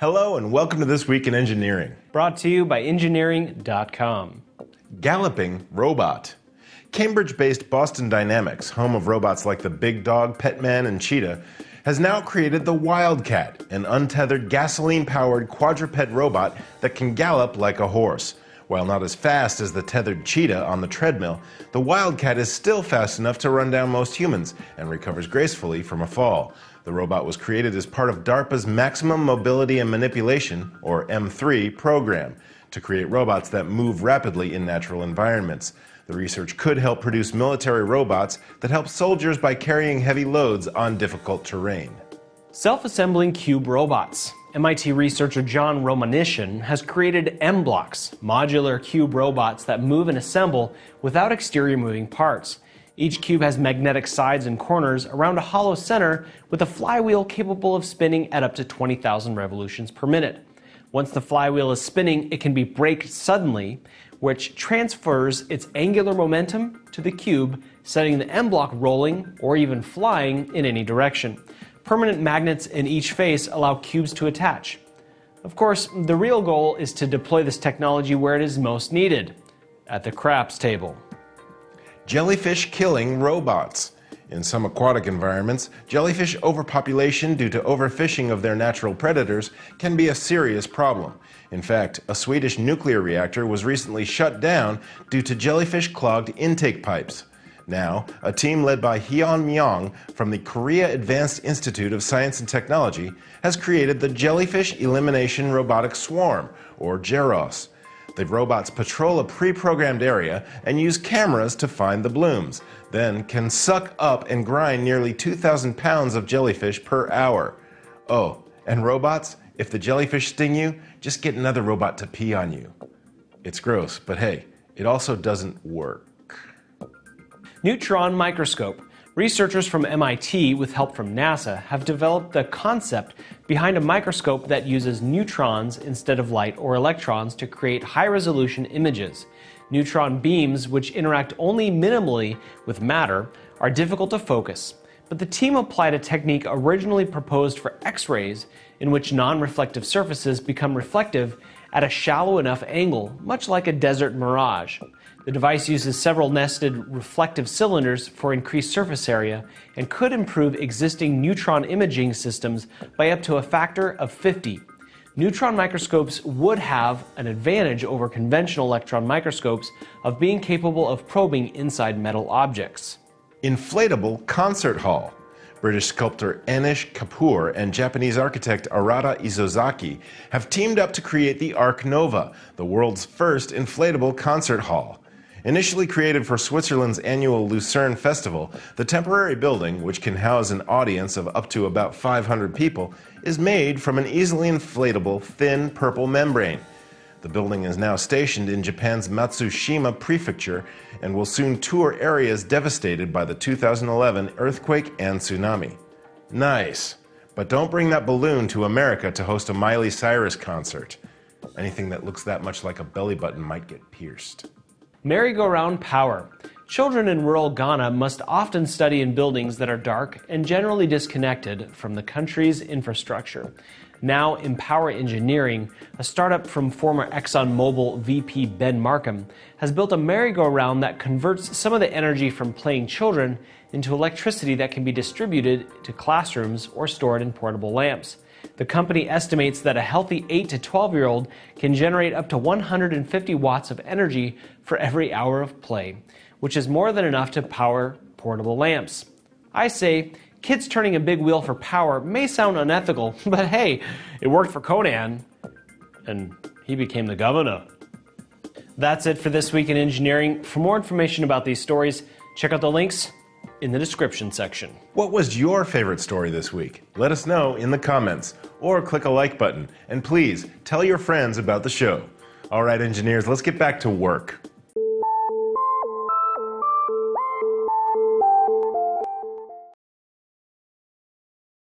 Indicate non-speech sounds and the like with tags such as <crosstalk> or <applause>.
Hello, and welcome to This Week in Engineering. Brought to you by Engineering.com. Galloping Robot. Cambridge based Boston Dynamics, home of robots like the Big Dog, Petman, and Cheetah, has now created the Wildcat, an untethered gasoline powered quadruped robot that can gallop like a horse. While not as fast as the tethered cheetah on the treadmill, the Wildcat is still fast enough to run down most humans and recovers gracefully from a fall. The robot was created as part of DARPA's Maximum Mobility and Manipulation, or M3, program to create robots that move rapidly in natural environments. The research could help produce military robots that help soldiers by carrying heavy loads on difficult terrain. Self assembling cube robots. MIT researcher John Romanishin has created M blocks, modular cube robots that move and assemble without exterior moving parts. Each cube has magnetic sides and corners around a hollow center with a flywheel capable of spinning at up to 20,000 revolutions per minute. Once the flywheel is spinning, it can be braked suddenly, which transfers its angular momentum to the cube, setting the M block rolling or even flying in any direction. Permanent magnets in each face allow cubes to attach. Of course, the real goal is to deploy this technology where it is most needed at the craps table jellyfish killing robots. In some aquatic environments, jellyfish overpopulation due to overfishing of their natural predators can be a serious problem. In fact, a Swedish nuclear reactor was recently shut down due to jellyfish clogged intake pipes. Now, a team led by Hyun Myung from the Korea Advanced Institute of Science and Technology has created the Jellyfish Elimination Robotic Swarm, or JEROS. The robots patrol a pre programmed area and use cameras to find the blooms, then can suck up and grind nearly 2,000 pounds of jellyfish per hour. Oh, and robots, if the jellyfish sting you, just get another robot to pee on you. It's gross, but hey, it also doesn't work. Neutron microscope. Researchers from MIT, with help from NASA, have developed the concept behind a microscope that uses neutrons instead of light or electrons to create high resolution images. Neutron beams, which interact only minimally with matter, are difficult to focus. But the team applied a technique originally proposed for X rays, in which non reflective surfaces become reflective at a shallow enough angle, much like a desert mirage. The device uses several nested reflective cylinders for increased surface area and could improve existing neutron imaging systems by up to a factor of 50. Neutron microscopes would have an advantage over conventional electron microscopes of being capable of probing inside metal objects. Inflatable concert hall. British sculptor Anish Kapoor and Japanese architect Arata Isozaki have teamed up to create the Ark Nova, the world's first inflatable concert hall. Initially created for Switzerland's annual Lucerne Festival, the temporary building, which can house an audience of up to about 500 people, is made from an easily inflatable, thin purple membrane. The building is now stationed in Japan's Matsushima Prefecture and will soon tour areas devastated by the 2011 earthquake and tsunami. Nice. But don't bring that balloon to America to host a Miley Cyrus concert. Anything that looks that much like a belly button might get pierced. Merry-go-round power. Children in rural Ghana must often study in buildings that are dark and generally disconnected from the country's infrastructure. Now, Empower Engineering, a startup from former ExxonMobil VP Ben Markham, has built a merry-go-round that converts some of the energy from playing children into electricity that can be distributed to classrooms or stored in portable lamps. The company estimates that a healthy 8 to 12 year old can generate up to 150 watts of energy for every hour of play, which is more than enough to power portable lamps. I say, kids turning a big wheel for power may sound unethical, <laughs> but hey, it worked for Conan, and he became the governor. That's it for this week in engineering. For more information about these stories, check out the links in the description section. What was your favorite story this week? Let us know in the comments or click a like button. And please tell your friends about the show. All right, engineers, let's get back to work.